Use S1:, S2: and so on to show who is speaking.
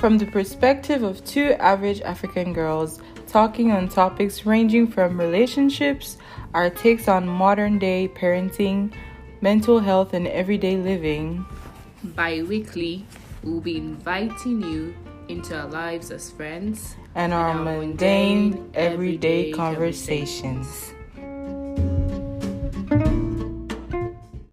S1: from the perspective of two average African girls talking on topics ranging from relationships, our takes on modern day parenting, mental health, and everyday living.
S2: Bi weekly, we'll be inviting you into our lives as friends
S1: and our mundane, everyday conversations.